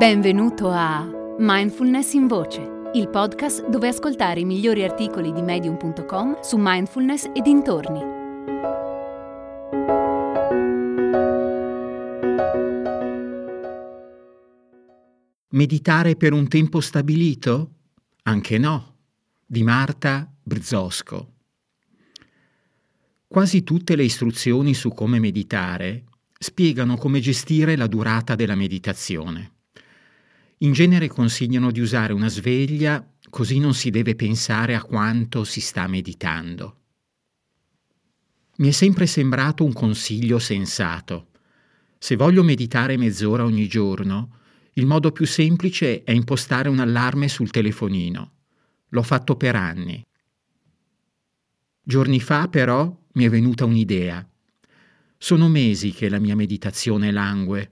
Benvenuto a Mindfulness in Voce, il podcast dove ascoltare i migliori articoli di medium.com su mindfulness e dintorni. Meditare per un tempo stabilito? Anche no. Di Marta Brzosco. Quasi tutte le istruzioni su come meditare spiegano come gestire la durata della meditazione. In genere consigliano di usare una sveglia così non si deve pensare a quanto si sta meditando. Mi è sempre sembrato un consiglio sensato. Se voglio meditare mezz'ora ogni giorno, il modo più semplice è impostare un allarme sul telefonino. L'ho fatto per anni. Giorni fa, però, mi è venuta un'idea. Sono mesi che la mia meditazione langue.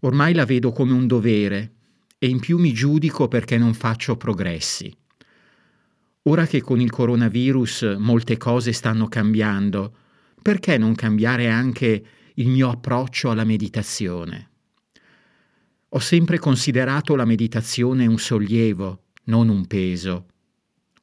Ormai la vedo come un dovere e in più mi giudico perché non faccio progressi. Ora che con il coronavirus molte cose stanno cambiando, perché non cambiare anche il mio approccio alla meditazione? Ho sempre considerato la meditazione un sollievo, non un peso,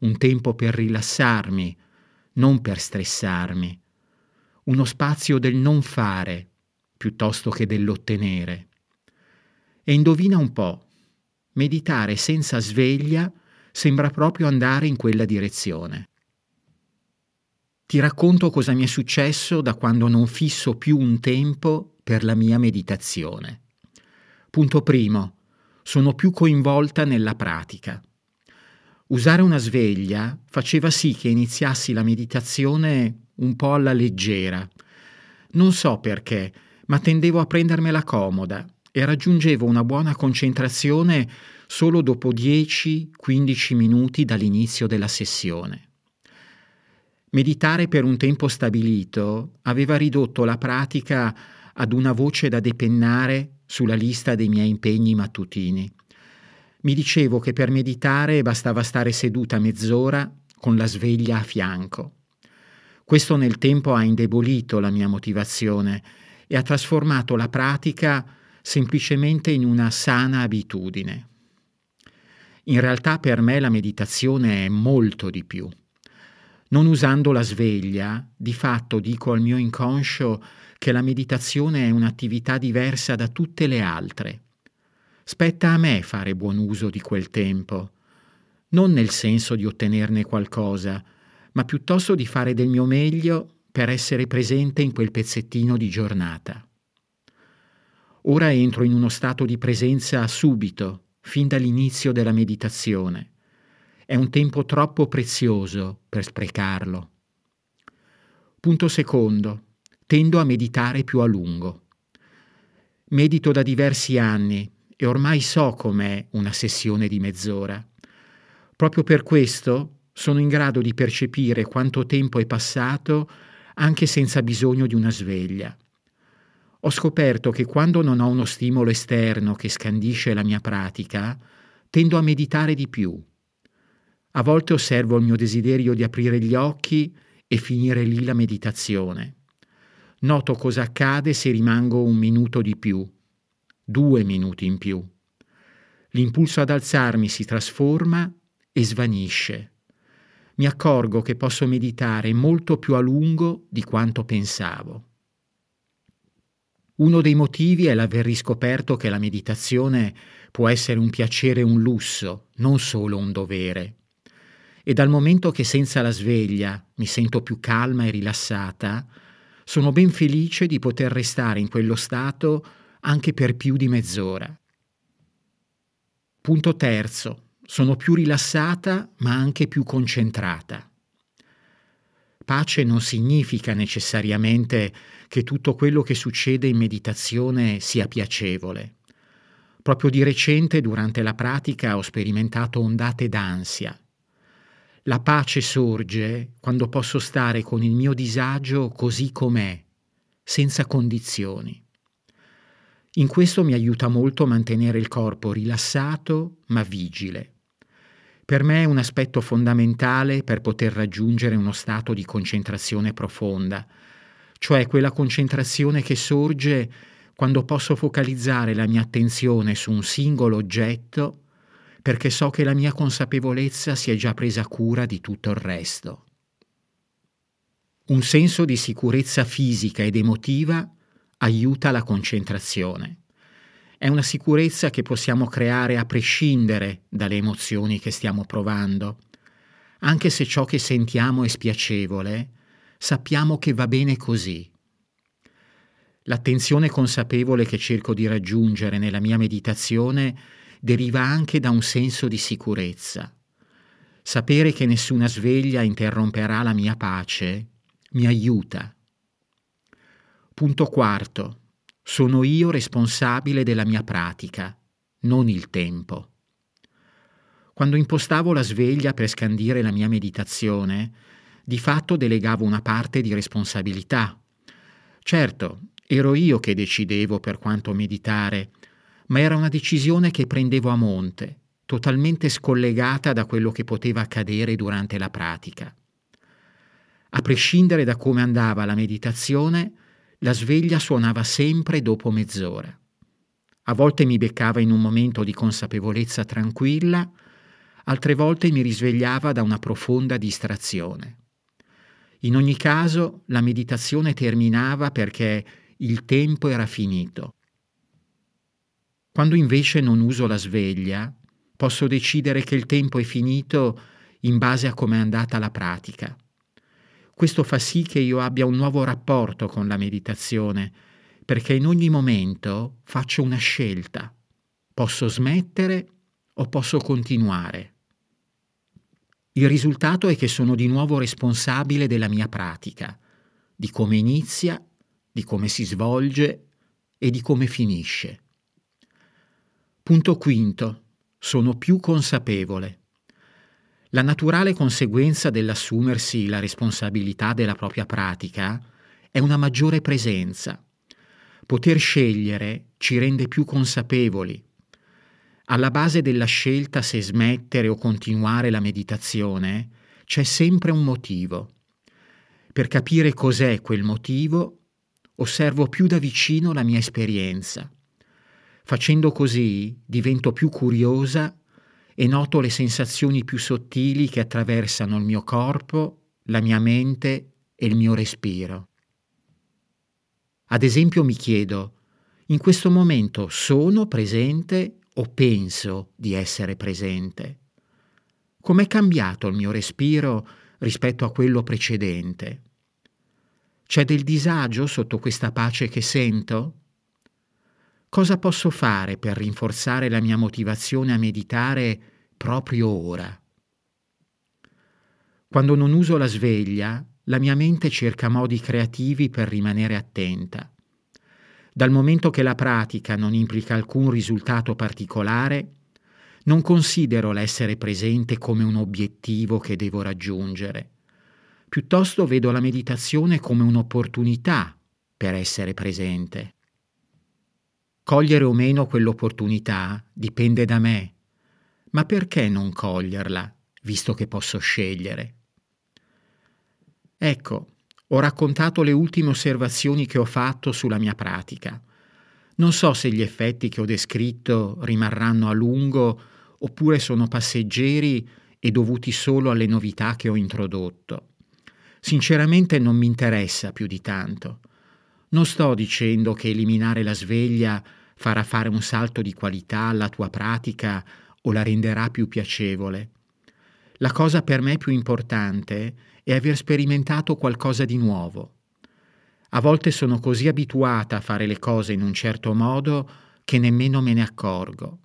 un tempo per rilassarmi, non per stressarmi, uno spazio del non fare piuttosto che dell'ottenere. E indovina un po', meditare senza sveglia sembra proprio andare in quella direzione. Ti racconto cosa mi è successo da quando non fisso più un tempo per la mia meditazione. Punto primo, sono più coinvolta nella pratica. Usare una sveglia faceva sì che iniziassi la meditazione un po' alla leggera. Non so perché, ma tendevo a prendermela comoda e raggiungevo una buona concentrazione solo dopo 10-15 minuti dall'inizio della sessione. Meditare per un tempo stabilito aveva ridotto la pratica ad una voce da depennare sulla lista dei miei impegni mattutini. Mi dicevo che per meditare bastava stare seduta mezz'ora con la sveglia a fianco. Questo nel tempo ha indebolito la mia motivazione e ha trasformato la pratica semplicemente in una sana abitudine. In realtà per me la meditazione è molto di più. Non usando la sveglia, di fatto dico al mio inconscio che la meditazione è un'attività diversa da tutte le altre. Spetta a me fare buon uso di quel tempo, non nel senso di ottenerne qualcosa, ma piuttosto di fare del mio meglio per essere presente in quel pezzettino di giornata. Ora entro in uno stato di presenza subito, fin dall'inizio della meditazione. È un tempo troppo prezioso per sprecarlo. Punto secondo. Tendo a meditare più a lungo. Medito da diversi anni e ormai so com'è una sessione di mezz'ora. Proprio per questo sono in grado di percepire quanto tempo è passato anche senza bisogno di una sveglia ho scoperto che quando non ho uno stimolo esterno che scandisce la mia pratica, tendo a meditare di più. A volte osservo il mio desiderio di aprire gli occhi e finire lì la meditazione. Noto cosa accade se rimango un minuto di più, due minuti in più. L'impulso ad alzarmi si trasforma e svanisce. Mi accorgo che posso meditare molto più a lungo di quanto pensavo. Uno dei motivi è l'aver riscoperto che la meditazione può essere un piacere e un lusso, non solo un dovere. E dal momento che senza la sveglia mi sento più calma e rilassata, sono ben felice di poter restare in quello stato anche per più di mezz'ora. Punto terzo. Sono più rilassata ma anche più concentrata. Pace non significa necessariamente che tutto quello che succede in meditazione sia piacevole. Proprio di recente, durante la pratica, ho sperimentato ondate d'ansia. La pace sorge quando posso stare con il mio disagio così com'è, senza condizioni. In questo mi aiuta molto mantenere il corpo rilassato ma vigile. Per me è un aspetto fondamentale per poter raggiungere uno stato di concentrazione profonda, cioè quella concentrazione che sorge quando posso focalizzare la mia attenzione su un singolo oggetto perché so che la mia consapevolezza si è già presa cura di tutto il resto. Un senso di sicurezza fisica ed emotiva aiuta la concentrazione. È una sicurezza che possiamo creare a prescindere dalle emozioni che stiamo provando. Anche se ciò che sentiamo è spiacevole, sappiamo che va bene così. L'attenzione consapevole che cerco di raggiungere nella mia meditazione deriva anche da un senso di sicurezza. Sapere che nessuna sveglia interromperà la mia pace mi aiuta. Punto quarto. Sono io responsabile della mia pratica, non il tempo. Quando impostavo la sveglia per scandire la mia meditazione, di fatto delegavo una parte di responsabilità. Certo, ero io che decidevo per quanto meditare, ma era una decisione che prendevo a monte, totalmente scollegata da quello che poteva accadere durante la pratica. A prescindere da come andava la meditazione, la sveglia suonava sempre dopo mezz'ora. A volte mi beccava in un momento di consapevolezza tranquilla, altre volte mi risvegliava da una profonda distrazione. In ogni caso la meditazione terminava perché il tempo era finito. Quando invece non uso la sveglia, posso decidere che il tempo è finito in base a come è andata la pratica. Questo fa sì che io abbia un nuovo rapporto con la meditazione, perché in ogni momento faccio una scelta. Posso smettere o posso continuare. Il risultato è che sono di nuovo responsabile della mia pratica, di come inizia, di come si svolge e di come finisce. Punto quinto. Sono più consapevole. La naturale conseguenza dell'assumersi la responsabilità della propria pratica è una maggiore presenza. Poter scegliere ci rende più consapevoli. Alla base della scelta se smettere o continuare la meditazione c'è sempre un motivo. Per capire cos'è quel motivo, osservo più da vicino la mia esperienza. Facendo così divento più curiosa e noto le sensazioni più sottili che attraversano il mio corpo, la mia mente e il mio respiro. Ad esempio mi chiedo, in questo momento sono presente o penso di essere presente? Com'è cambiato il mio respiro rispetto a quello precedente? C'è del disagio sotto questa pace che sento? Cosa posso fare per rinforzare la mia motivazione a meditare proprio ora? Quando non uso la sveglia, la mia mente cerca modi creativi per rimanere attenta. Dal momento che la pratica non implica alcun risultato particolare, non considero l'essere presente come un obiettivo che devo raggiungere. Piuttosto vedo la meditazione come un'opportunità per essere presente. Cogliere o meno quell'opportunità dipende da me, ma perché non coglierla, visto che posso scegliere? Ecco, ho raccontato le ultime osservazioni che ho fatto sulla mia pratica. Non so se gli effetti che ho descritto rimarranno a lungo oppure sono passeggeri e dovuti solo alle novità che ho introdotto. Sinceramente non mi interessa più di tanto. Non sto dicendo che eliminare la sveglia farà fare un salto di qualità alla tua pratica o la renderà più piacevole. La cosa per me più importante è aver sperimentato qualcosa di nuovo. A volte sono così abituata a fare le cose in un certo modo che nemmeno me ne accorgo.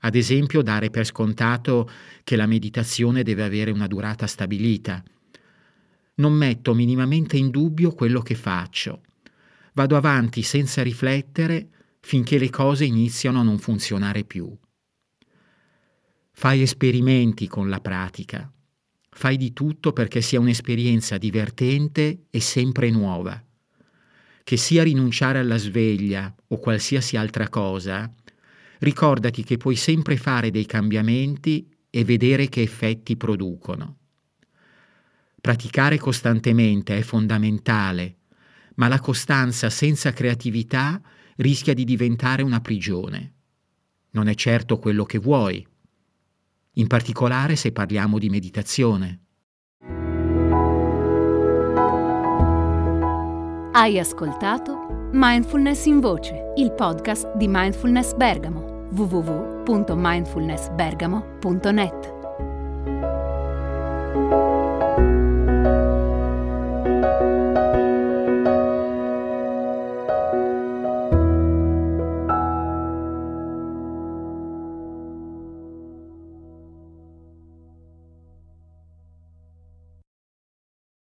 Ad esempio dare per scontato che la meditazione deve avere una durata stabilita. Non metto minimamente in dubbio quello che faccio. Vado avanti senza riflettere finché le cose iniziano a non funzionare più. Fai esperimenti con la pratica. Fai di tutto perché sia un'esperienza divertente e sempre nuova. Che sia rinunciare alla sveglia o qualsiasi altra cosa, ricordati che puoi sempre fare dei cambiamenti e vedere che effetti producono. Praticare costantemente è fondamentale, ma la costanza senza creatività rischia di diventare una prigione. Non è certo quello che vuoi, in particolare se parliamo di meditazione. Hai ascoltato Mindfulness in Voce, il podcast di Mindfulness Bergamo, www.mindfulnessbergamo.net.